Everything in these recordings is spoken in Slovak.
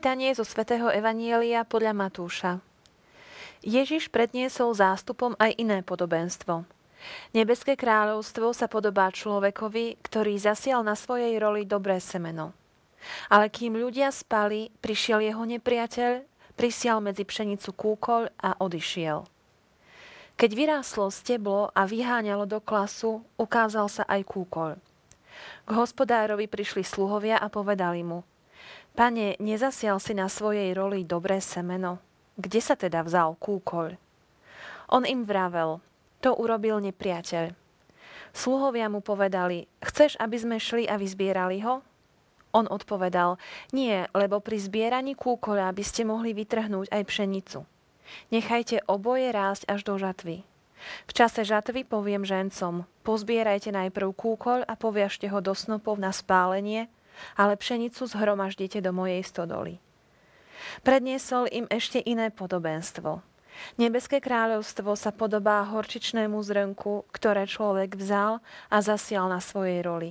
Čítanie zo svätého Evanielia podľa Matúša. Ježiš predniesol zástupom aj iné podobenstvo. Nebeské kráľovstvo sa podobá človekovi, ktorý zasial na svojej roli dobré semeno. Ale kým ľudia spali, prišiel jeho nepriateľ, prisial medzi pšenicu kúkol a odišiel. Keď vyráslo steblo a vyháňalo do klasu, ukázal sa aj kúkol. K hospodárovi prišli sluhovia a povedali mu – Pane, nezasial si na svojej roli dobré semeno? Kde sa teda vzal kúkoľ? On im vravel, to urobil nepriateľ. Sluhovia mu povedali, chceš, aby sme šli a vyzbierali ho? On odpovedal, nie, lebo pri zbieraní kúkoľa by ste mohli vytrhnúť aj pšenicu. Nechajte oboje rásť až do žatvy. V čase žatvy poviem žencom, pozbierajte najprv kúkoľ a poviažte ho do snopov na spálenie, ale pšenicu zhromaždite do mojej stodoly. Predniesol im ešte iné podobenstvo. Nebeské kráľovstvo sa podobá horčičnému zrnku, ktoré človek vzal a zasial na svojej roli.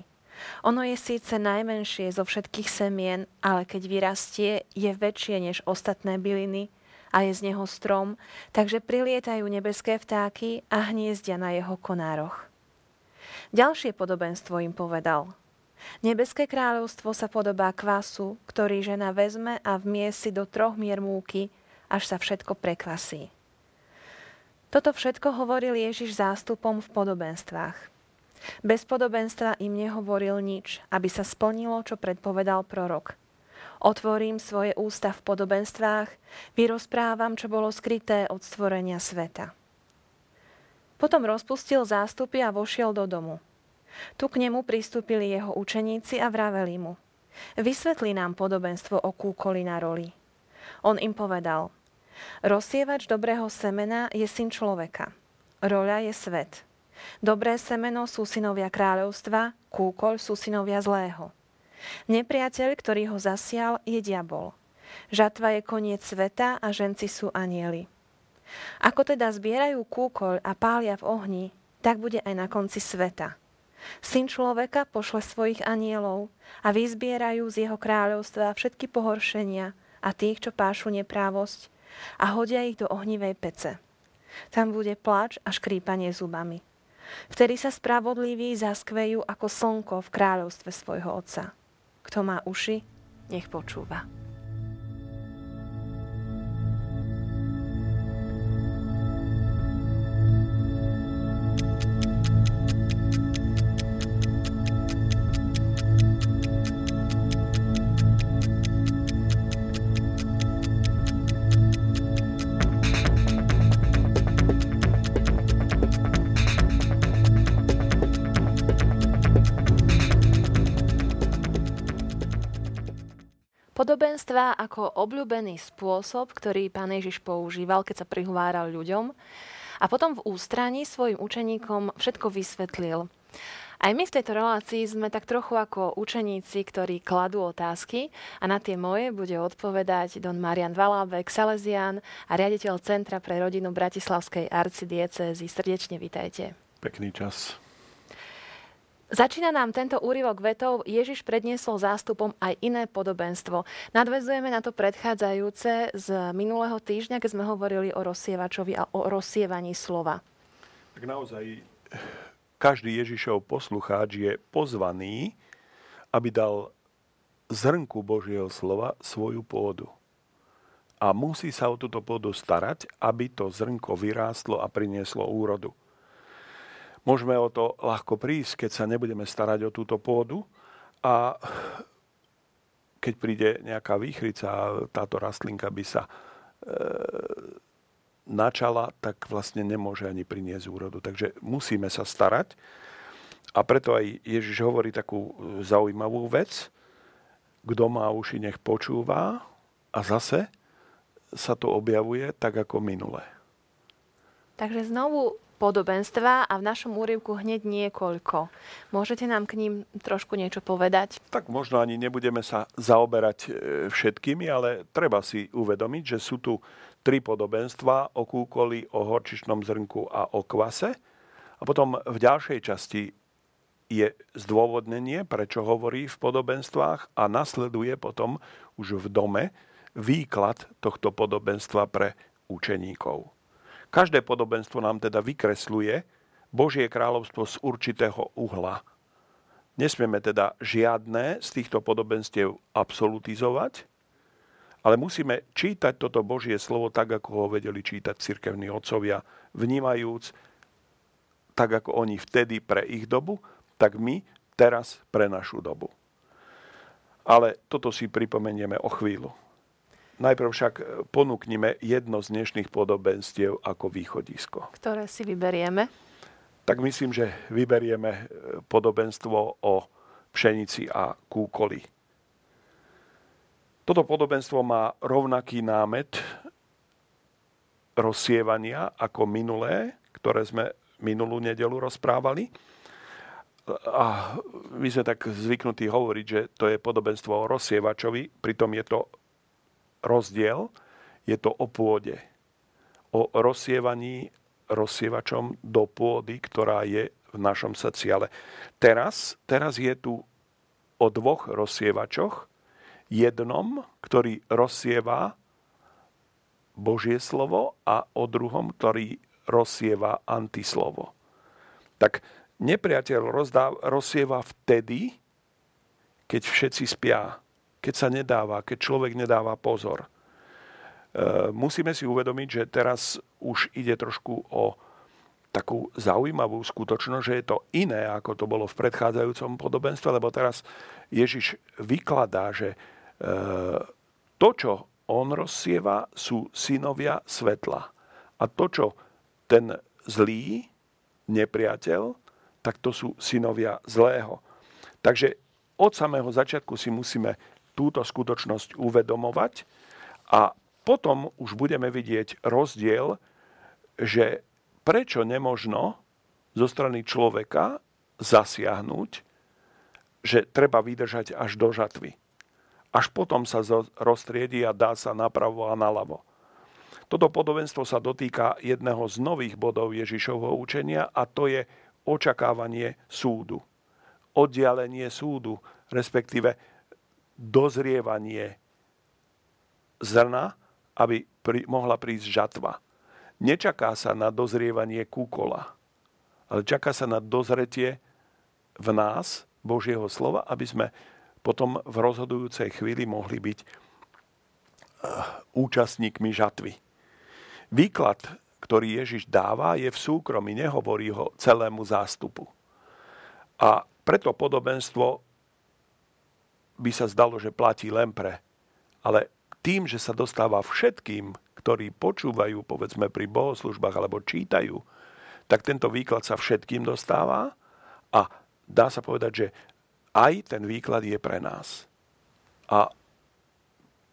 Ono je síce najmenšie zo všetkých semien, ale keď vyrastie, je väčšie než ostatné byliny a je z neho strom, takže prilietajú nebeské vtáky a hniezdia na jeho konároch. Ďalšie podobenstvo im povedal. Nebeské kráľovstvo sa podobá kvasu, ktorý žena vezme a vmie si do troch mier múky, až sa všetko prekvasí. Toto všetko hovoril Ježiš zástupom v podobenstvách. Bez podobenstva im nehovoril nič, aby sa splnilo, čo predpovedal prorok. Otvorím svoje ústa v podobenstvách, vyrozprávam, čo bolo skryté od stvorenia sveta. Potom rozpustil zástupy a vošiel do domu. Tu k nemu pristúpili jeho učeníci a vraveli mu. Vysvetli nám podobenstvo o kúkoli na roli. On im povedal. Rozsievač dobrého semena je syn človeka. Roľa je svet. Dobré semeno sú synovia kráľovstva, kúkol sú synovia zlého. Nepriateľ, ktorý ho zasial, je diabol. Žatva je koniec sveta a ženci sú anieli. Ako teda zbierajú kúkol a pália v ohni, tak bude aj na konci sveta. Syn človeka pošle svojich anielov a vyzbierajú z jeho kráľovstva všetky pohoršenia a tých, čo pášu neprávosť a hodia ich do ohnivej pece. Tam bude plač a škrípanie zubami. Vtedy sa spravodliví zaskvejú ako slnko v kráľovstve svojho otca. Kto má uši, nech počúva. Podobenstva ako obľúbený spôsob, ktorý pán Ježiš používal, keď sa prihováral ľuďom a potom v ústraní svojim učeníkom všetko vysvetlil. Aj my v tejto relácii sme tak trochu ako učeníci, ktorí kladú otázky a na tie moje bude odpovedať don Marian Valábek, Salesian a riaditeľ Centra pre rodinu Bratislavskej arcidiecezy. Srdečne vitajte. Pekný čas. Začína nám tento úryvok vetov, Ježiš predniesol zástupom aj iné podobenstvo. Nadvezujeme na to predchádzajúce z minulého týždňa, keď sme hovorili o rozsievačovi a o rozsievaní slova. Tak naozaj každý Ježišov poslucháč je pozvaný, aby dal zrnku Božieho slova svoju pôdu. A musí sa o túto pôdu starať, aby to zrnko vyrástlo a prinieslo úrodu. Môžeme o to ľahko prísť, keď sa nebudeme starať o túto pôdu a keď príde nejaká výchrica a táto rastlinka by sa e, načala, tak vlastne nemôže ani priniesť úrodu. Takže musíme sa starať. A preto aj Ježiš hovorí takú zaujímavú vec. Kto má uši, nech počúva. A zase sa to objavuje tak ako minule. Takže znovu podobenstva a v našom úryvku hneď niekoľko. Môžete nám k ním trošku niečo povedať? Tak možno ani nebudeme sa zaoberať e, všetkými, ale treba si uvedomiť, že sú tu tri podobenstva o kúkoli, o horčičnom zrnku a o kvase. A potom v ďalšej časti je zdôvodnenie, prečo hovorí v podobenstvách a nasleduje potom už v dome výklad tohto podobenstva pre učeníkov. Každé podobenstvo nám teda vykresluje Božie kráľovstvo z určitého uhla. Nesmieme teda žiadne z týchto podobenstiev absolutizovať, ale musíme čítať toto Božie slovo tak, ako ho vedeli čítať cirkevní otcovia, vnímajúc tak, ako oni vtedy pre ich dobu, tak my teraz pre našu dobu. Ale toto si pripomenieme o chvíľu. Najprv však ponúknime jedno z dnešných podobenstiev ako východisko. Ktoré si vyberieme? Tak myslím, že vyberieme e, podobenstvo o pšenici a kúkoli. Toto podobenstvo má rovnaký námet rozsievania ako minulé, ktoré sme minulú nedelu rozprávali. A my sme tak zvyknutí hovoriť, že to je podobenstvo o rozsievačovi, pritom je to rozdiel, je to o pôde. O rozsievaní rozsievačom do pôdy, ktorá je v našom srdci. Ale teraz, teraz je tu o dvoch rozsievačoch. Jednom, ktorý rozsieva Božie slovo a o druhom, ktorý rozsieva antislovo. Tak nepriateľ rozdáv, rozsieva vtedy, keď všetci spia keď sa nedáva, keď človek nedáva pozor. E, musíme si uvedomiť, že teraz už ide trošku o takú zaujímavú skutočnosť, že je to iné, ako to bolo v predchádzajúcom podobenstve, lebo teraz Ježiš vykladá, že e, to, čo on rozsieva, sú synovia svetla. A to, čo ten zlý nepriateľ, tak to sú synovia zlého. Takže od samého začiatku si musíme túto skutočnosť uvedomovať a potom už budeme vidieť rozdiel, že prečo nemožno zo strany človeka zasiahnuť, že treba vydržať až do žatvy. Až potom sa roztriedí a dá sa napravo a naľavo. Toto podobenstvo sa dotýka jedného z nových bodov Ježišovho učenia a to je očakávanie súdu. Oddialenie súdu, respektíve dozrievanie zrna, aby pri, mohla prísť žatva. Nečaká sa na dozrievanie kúkola, ale čaká sa na dozretie v nás Božieho slova, aby sme potom v rozhodujúcej chvíli mohli byť uh, účastníkmi žatvy. Výklad, ktorý Ježiš dáva, je v súkromí, nehovorí ho celému zástupu. A preto podobenstvo by sa zdalo, že platí len pre. Ale tým, že sa dostáva všetkým, ktorí počúvajú, povedzme pri bohoslužbách alebo čítajú, tak tento výklad sa všetkým dostáva a dá sa povedať, že aj ten výklad je pre nás. A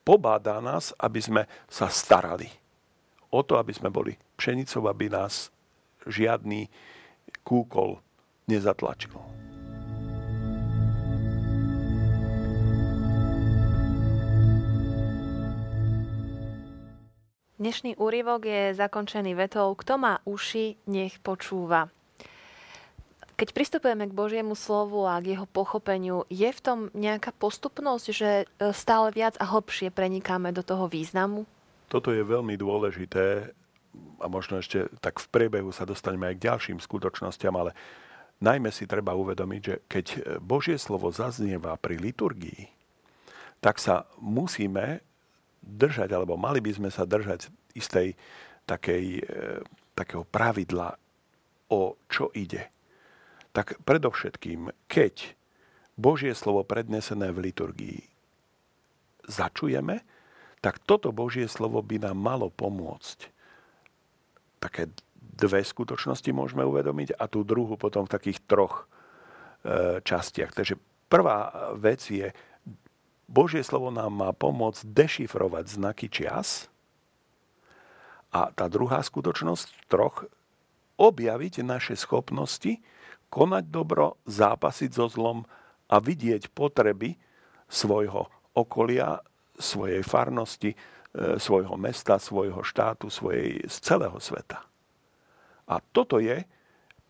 pobádá nás, aby sme sa starali o to, aby sme boli pšenicou, aby nás žiadny kúkol nezatlačil. Dnešný úryvok je zakončený vetou Kto má uši, nech počúva. Keď pristupujeme k Božiemu slovu a k jeho pochopeniu, je v tom nejaká postupnosť, že e, stále viac a hlbšie prenikáme do toho významu? Toto je veľmi dôležité a možno ešte tak v priebehu sa dostaneme aj k ďalším skutočnostiam, ale najmä si treba uvedomiť, že keď Božie slovo zaznieva pri liturgii, tak sa musíme držať, alebo mali by sme sa držať istej takej, e, takého pravidla, o čo ide. Tak predovšetkým, keď Božie slovo prednesené v liturgii začujeme, tak toto Božie slovo by nám malo pomôcť. Také dve skutočnosti môžeme uvedomiť a tú druhú potom v takých troch e, častiach. Takže prvá vec je Božie slovo nám má pomôcť dešifrovať znaky čias a tá druhá skutočnosť, troch, objaviť naše schopnosti, konať dobro, zápasiť so zlom a vidieť potreby svojho okolia, svojej farnosti, e, svojho mesta, svojho štátu, svojej, z celého sveta. A toto je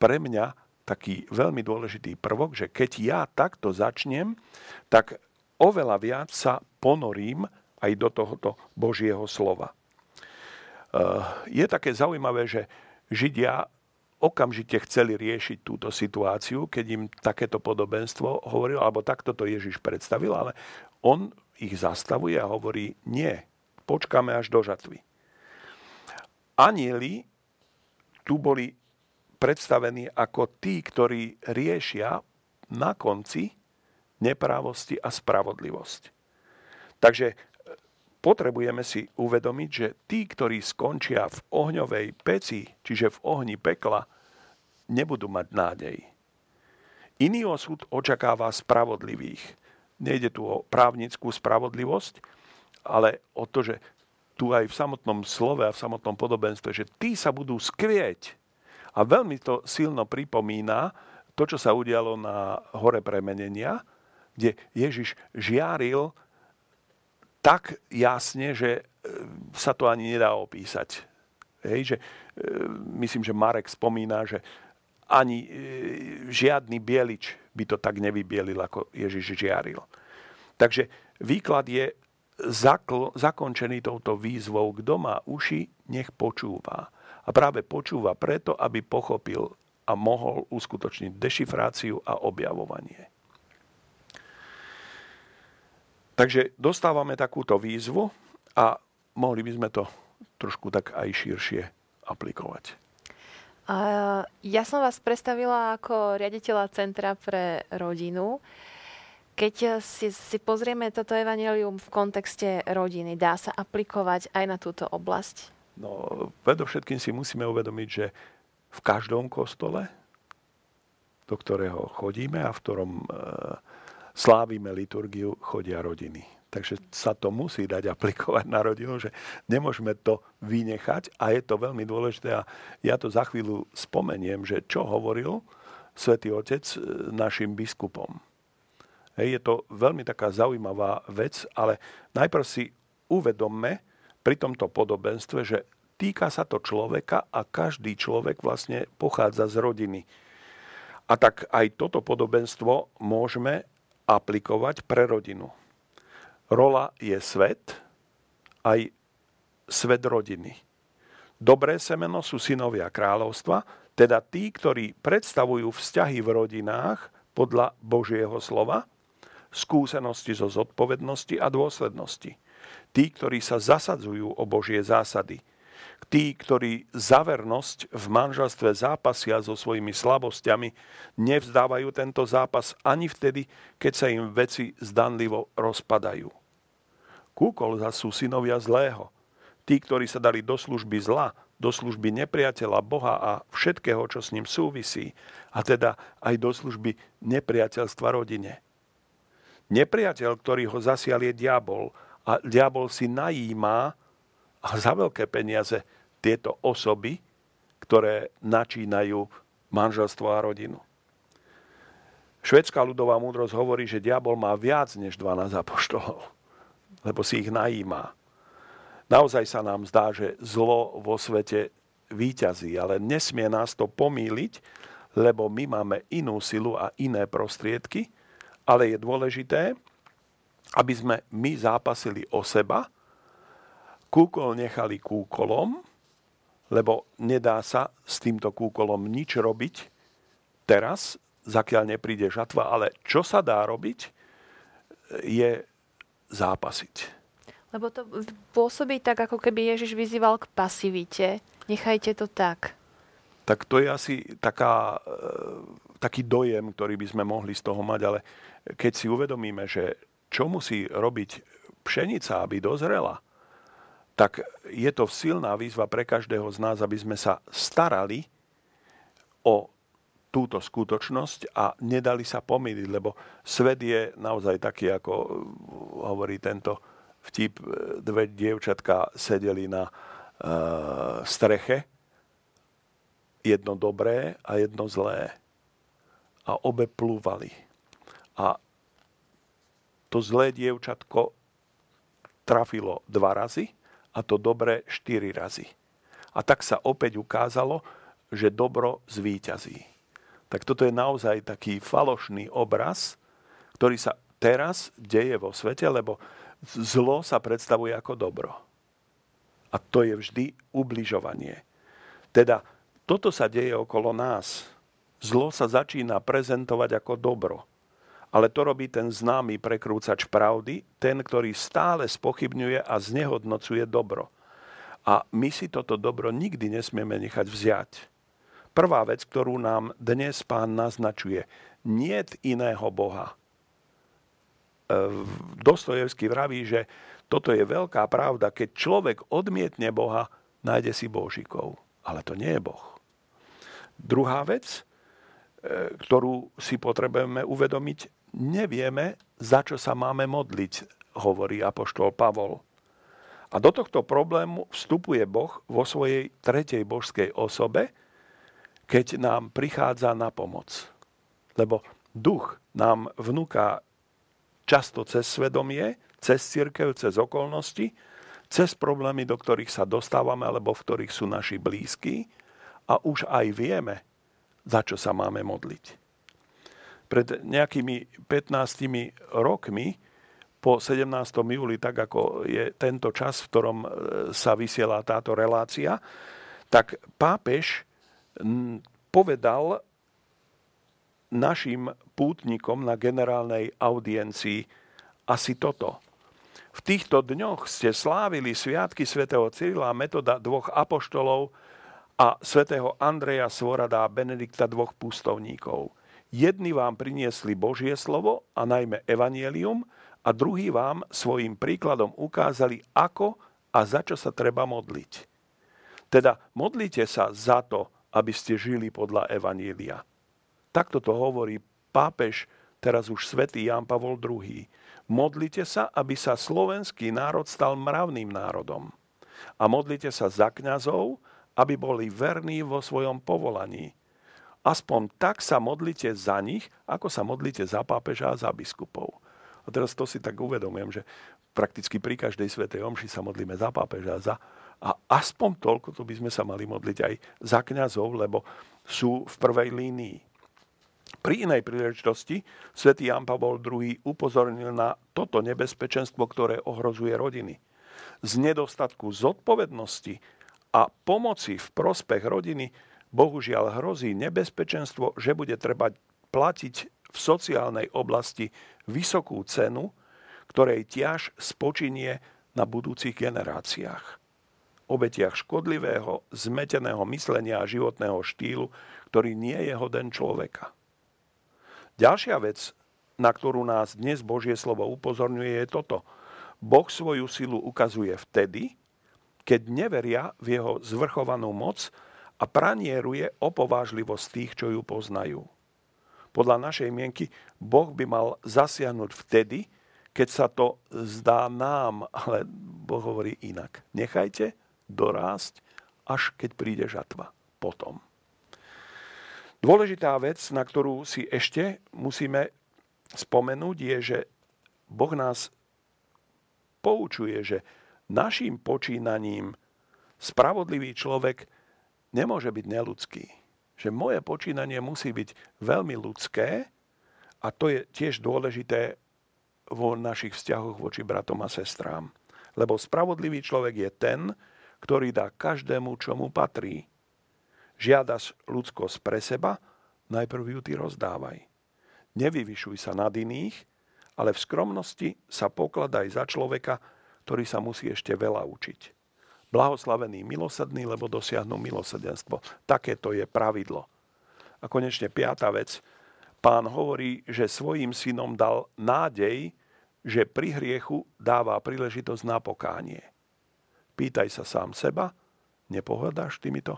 pre mňa taký veľmi dôležitý prvok, že keď ja takto začnem, tak oveľa viac sa ponorím aj do tohoto Božieho slova. Eh, je také zaujímavé, že Židia okamžite chceli riešiť túto situáciu, keď im takéto podobenstvo hovoril, alebo takto to Ježiš predstavil, ale on ich zastavuje a hovorí, nie, počkáme až do žatvy. Anieli tu boli predstavení ako tí, ktorí riešia na konci neprávosti a spravodlivosť. Takže potrebujeme si uvedomiť, že tí, ktorí skončia v ohňovej peci, čiže v ohni pekla, nebudú mať nádej. Iný osud očakáva spravodlivých. Nejde tu o právnickú spravodlivosť, ale o to, že tu aj v samotnom slove a v samotnom podobenstve, že tí sa budú skrieť. A veľmi to silno pripomína to, čo sa udialo na hore premenenia, kde Ježiš žiaril tak jasne, že e, sa to ani nedá opísať. Hej, že, e, myslím, že Marek spomína, že ani e, žiadny bielič by to tak nevybielil, ako Ježiš žiaril. Takže výklad je zakl, zakončený touto výzvou. Kto má uši, nech počúva. A práve počúva preto, aby pochopil a mohol uskutočniť dešifráciu a objavovanie. Takže dostávame takúto výzvu a mohli by sme to trošku tak aj širšie aplikovať. Ja som vás predstavila ako riaditeľa Centra pre rodinu. Keď si, si pozrieme toto evanelium v kontexte rodiny, dá sa aplikovať aj na túto oblasť? No, predovšetkým si musíme uvedomiť, že v každom kostole, do ktorého chodíme a v ktorom e, slávime liturgiu, chodia rodiny. Takže sa to musí dať aplikovať na rodinu, že nemôžeme to vynechať a je to veľmi dôležité. A ja to za chvíľu spomeniem, že čo hovoril svätý Otec e, našim biskupom. Hej, je to veľmi taká zaujímavá vec, ale najprv si uvedomme pri tomto podobenstve, že týka sa to človeka a každý človek vlastne pochádza z rodiny. A tak aj toto podobenstvo môžeme aplikovať pre rodinu. Rola je svet, aj svet rodiny. Dobré semeno sú synovia kráľovstva, teda tí, ktorí predstavujú vzťahy v rodinách podľa Božieho slova, skúsenosti zo zodpovednosti a dôslednosti. Tí, ktorí sa zasadzujú o Božie zásady – tí, ktorí za vernosť v manželstve zápasia so svojimi slabosťami, nevzdávajú tento zápas ani vtedy, keď sa im veci zdanlivo rozpadajú. Kúkol za sú synovia zlého. Tí, ktorí sa dali do služby zla, do služby nepriateľa Boha a všetkého, čo s ním súvisí, a teda aj do služby nepriateľstva rodine. Nepriateľ, ktorý ho zasial, je diabol a diabol si najímá a za veľké peniaze tieto osoby, ktoré načínajú manželstvo a rodinu. Švedská ľudová múdrosť hovorí, že diabol má viac než 12 apoštolov, lebo si ich najíma. Naozaj sa nám zdá, že zlo vo svete výťazí, ale nesmie nás to pomýliť, lebo my máme inú silu a iné prostriedky, ale je dôležité, aby sme my zápasili o seba, kúkol nechali kúkolom, lebo nedá sa s týmto kúkolom nič robiť teraz, zakiaľ nepríde žatva, ale čo sa dá robiť, je zápasiť. Lebo to pôsobí tak, ako keby Ježiš vyzýval k pasivite. Nechajte to tak. Tak to je asi taká, e, taký dojem, ktorý by sme mohli z toho mať, ale keď si uvedomíme, že čo musí robiť pšenica, aby dozrela, tak je to silná výzva pre každého z nás, aby sme sa starali o túto skutočnosť a nedali sa pomýliť, lebo svet je naozaj taký, ako hovorí tento vtip, dve dievčatka sedeli na uh, streche, jedno dobré a jedno zlé. A obe plúvali. A to zlé dievčatko trafilo dva razy a to dobre 4 razy. A tak sa opäť ukázalo, že dobro zvíťazí. Tak toto je naozaj taký falošný obraz, ktorý sa teraz deje vo svete, lebo zlo sa predstavuje ako dobro. A to je vždy ubližovanie. Teda toto sa deje okolo nás. Zlo sa začína prezentovať ako dobro. Ale to robí ten známy prekrúcač pravdy, ten, ktorý stále spochybňuje a znehodnocuje dobro. A my si toto dobro nikdy nesmieme nechať vziať. Prvá vec, ktorú nám dnes pán naznačuje, nie iného Boha. E, Dostojevský vraví, že toto je veľká pravda. Keď človek odmietne Boha, nájde si Božikov. Ale to nie je Boh. Druhá vec, e, ktorú si potrebujeme uvedomiť, nevieme, za čo sa máme modliť, hovorí apoštol Pavol. A do tohto problému vstupuje Boh vo svojej tretej božskej osobe, keď nám prichádza na pomoc. Lebo duch nám vnúka často cez svedomie, cez církev, cez okolnosti, cez problémy, do ktorých sa dostávame, alebo v ktorých sú naši blízki a už aj vieme, za čo sa máme modliť. Pred nejakými 15 rokmi po 17. júli, tak ako je tento čas, v ktorom e, sa vysiela táto relácia, tak pápež povedal našim pútnikom na generálnej audiencii asi toto. V týchto dňoch ste slávili sviatky svätého Cyrila metoda dvoch apoštolov a svätého Andreja Svorada a Benedikta dvoch pustovníkov. Jedni vám priniesli Božie slovo a najmä evanielium a druhí vám svojim príkladom ukázali, ako a za čo sa treba modliť. Teda modlite sa za to, aby ste žili podľa evanielia. Takto to hovorí pápež, teraz už svätý Jan Pavol II. Modlite sa, aby sa slovenský národ stal mravným národom. A modlite sa za kňazov, aby boli verní vo svojom povolaní aspoň tak sa modlite za nich, ako sa modlite za pápeža a za biskupov. A teraz to si tak uvedomujem, že prakticky pri každej svetej omši sa modlíme za pápeža a za... A aspoň toľko to by sme sa mali modliť aj za kňazov, lebo sú v prvej línii. Pri inej príležitosti svätý Jan Pavol II upozornil na toto nebezpečenstvo, ktoré ohrozuje rodiny. Z nedostatku zodpovednosti a pomoci v prospech rodiny bohužiaľ hrozí nebezpečenstvo, že bude treba platiť v sociálnej oblasti vysokú cenu, ktorej ťaž spočinie na budúcich generáciách. Obetiach škodlivého, zmeteného myslenia a životného štýlu, ktorý nie je hoden človeka. Ďalšia vec, na ktorú nás dnes Božie slovo upozorňuje, je toto. Boh svoju silu ukazuje vtedy, keď neveria v jeho zvrchovanú moc a pranieruje opovážlivosť tých, čo ju poznajú. Podľa našej mienky Boh by mal zasiahnuť vtedy, keď sa to zdá nám, ale Boh hovorí inak. Nechajte dorásť, až keď príde žatva. Potom. Dôležitá vec, na ktorú si ešte musíme spomenúť, je, že Boh nás poučuje, že našim počínaním spravodlivý človek nemôže byť neludský. Že moje počínanie musí byť veľmi ľudské a to je tiež dôležité vo našich vzťahoch voči bratom a sestrám. Lebo spravodlivý človek je ten, ktorý dá každému, čo mu patrí. Žiadaš ľudskosť pre seba, najprv ju ty rozdávaj. Nevyvyšuj sa nad iných, ale v skromnosti sa pokladaj za človeka, ktorý sa musí ešte veľa učiť blahoslavení milosrdní, lebo dosiahnu milosrdenstvo. Takéto je pravidlo. A konečne piata vec. Pán hovorí, že svojim synom dal nádej, že pri hriechu dáva príležitosť na pokánie. Pýtaj sa sám seba, nepohľadáš týmito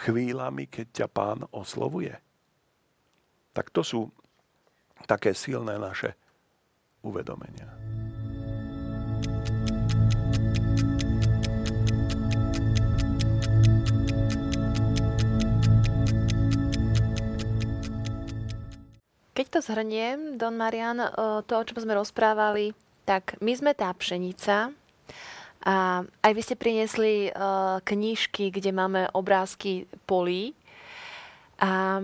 chvíľami, keď ťa pán oslovuje? Tak to sú také silné naše uvedomenia. Keď to zhrniem, Don Marian, to, o čom sme rozprávali, tak my sme tá pšenica a aj vy ste priniesli knižky, kde máme obrázky polí. A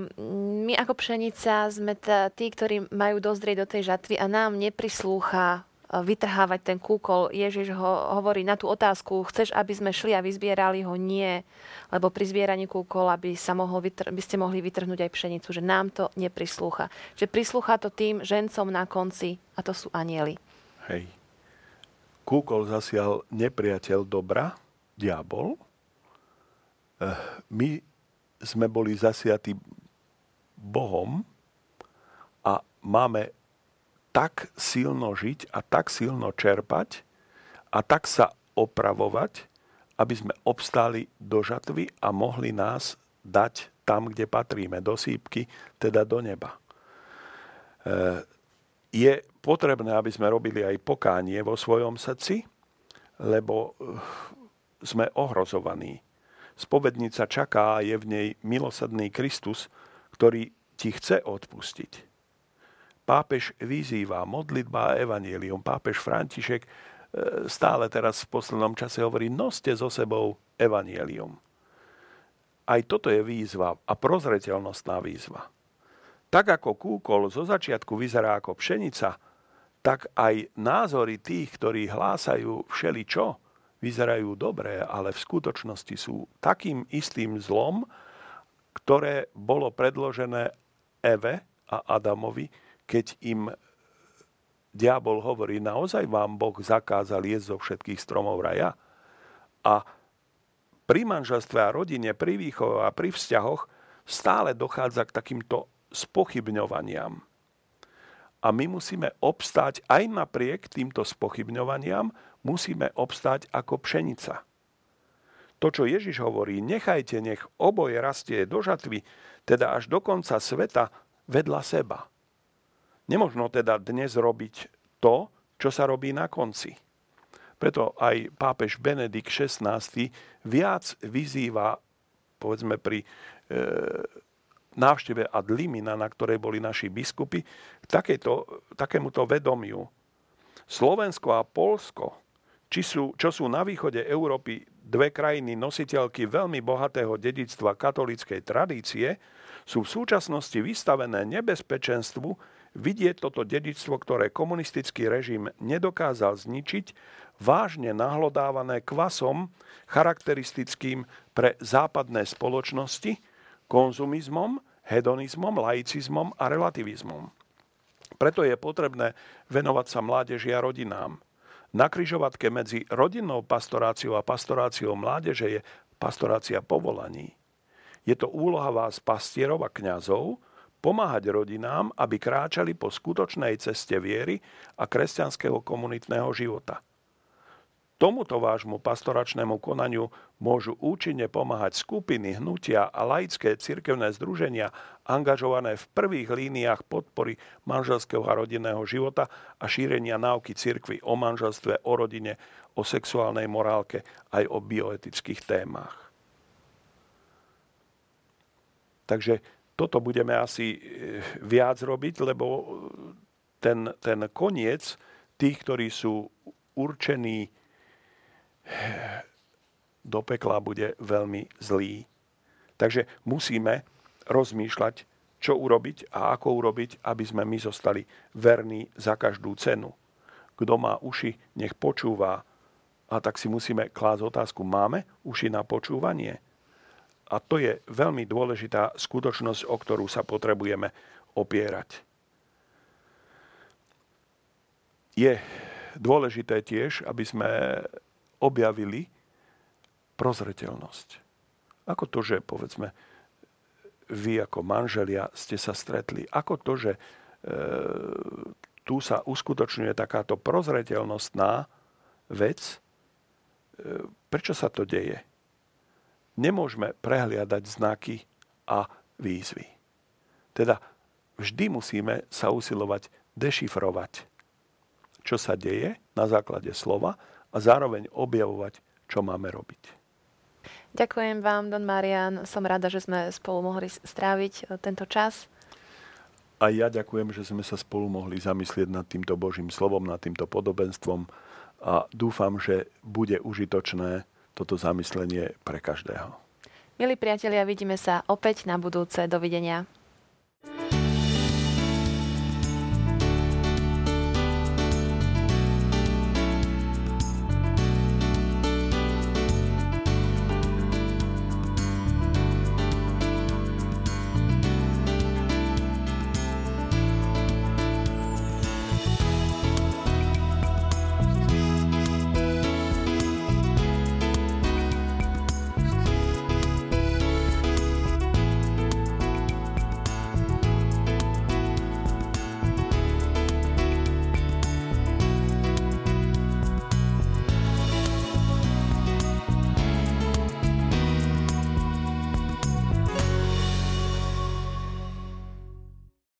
my ako pšenica sme tí, ktorí majú dozrieť do tej žatvy a nám neprislúcha vytrhávať ten kúkol. Ježiš ho hovorí na tú otázku, chceš, aby sme šli a vyzbierali ho? Nie, lebo pri zbieraní kúkol, aby, sa mohol vytr- by ste mohli vytrhnúť aj pšenicu, že nám to neprislúcha. Že prislúcha to tým žencom na konci a to sú anieli. Hej. Kúkol zasial nepriateľ dobra, diabol. Eh, my sme boli zasiatí Bohom a máme tak silno žiť a tak silno čerpať a tak sa opravovať, aby sme obstáli do žatvy a mohli nás dať tam, kde patríme, do sípky, teda do neba. E, je potrebné, aby sme robili aj pokánie vo svojom srdci, lebo e, sme ohrozovaní. Spovednica čaká a je v nej milosadný Kristus, ktorý ti chce odpustiť pápež vyzýva modlitba a evanielium. Pápež František e, stále teraz v poslednom čase hovorí, noste so sebou evanielium. Aj toto je výzva a prozreteľnostná výzva. Tak ako kúkol zo začiatku vyzerá ako pšenica, tak aj názory tých, ktorí hlásajú všeličo, vyzerajú dobré, ale v skutočnosti sú takým istým zlom, ktoré bolo predložené Eve a Adamovi, keď im diabol hovorí, naozaj vám Boh zakázal jesť zo všetkých stromov raja? A pri manželstve a rodine, pri výchove a pri vzťahoch stále dochádza k takýmto spochybňovaniam. A my musíme obstáť aj napriek týmto spochybňovaniam, musíme obstáť ako pšenica. To, čo Ježiš hovorí, nechajte, nech oboje rastie do žatvy, teda až do konca sveta vedľa seba. Nemožno teda dnes robiť to, čo sa robí na konci. Preto aj pápež Benedikt XVI viac vyzýva, povedzme pri e, návšteve ad limina, na ktorej boli naši biskupy, k takéto, takémuto vedomiu. Slovensko a Polsko, či sú, čo sú na východe Európy dve krajiny nositeľky veľmi bohatého dedictva katolíckej tradície, sú v súčasnosti vystavené nebezpečenstvu, vidieť toto dedičstvo, ktoré komunistický režim nedokázal zničiť, vážne nahlodávané kvasom charakteristickým pre západné spoločnosti, konzumizmom, hedonizmom, laicizmom a relativizmom. Preto je potrebné venovať sa mládeži a rodinám. Na kryžovatke medzi rodinnou pastoráciou a pastoráciou mládeže je pastorácia povolaní. Je to úloha vás pastierov a kňazov, pomáhať rodinám, aby kráčali po skutočnej ceste viery a kresťanského komunitného života. Tomuto vášmu pastoračnému konaniu môžu účinne pomáhať skupiny, hnutia a laické cirkevné združenia angažované v prvých líniách podpory manželského a rodinného života a šírenia náuky cirkvy o manželstve, o rodine, o sexuálnej morálke aj o bioetických témach. Takže toto budeme asi e, viac robiť, lebo ten, ten koniec tých, ktorí sú určení e, do pekla, bude veľmi zlý. Takže musíme rozmýšľať, čo urobiť a ako urobiť, aby sme my zostali verní za každú cenu. Kto má uši, nech počúva. A tak si musíme klásť otázku, máme uši na počúvanie? A to je veľmi dôležitá skutočnosť, o ktorú sa potrebujeme opierať. Je dôležité tiež, aby sme objavili prozreteľnosť. Ako to, že povedzme, vy ako manželia ste sa stretli? Ako to, že e, tu sa uskutočňuje takáto prozreteľnostná vec? E, prečo sa to deje? Nemôžeme prehliadať znaky a výzvy. Teda vždy musíme sa usilovať dešifrovať, čo sa deje na základe slova a zároveň objavovať, čo máme robiť. Ďakujem vám, Don Marian. Som rada, že sme spolu mohli stráviť e, tento čas. A ja ďakujem, že sme sa spolu mohli zamyslieť nad týmto Božím slovom, nad týmto podobenstvom a dúfam, že bude užitočné toto zamyslenie pre každého. Milí priatelia, vidíme sa opäť na budúce. Dovidenia.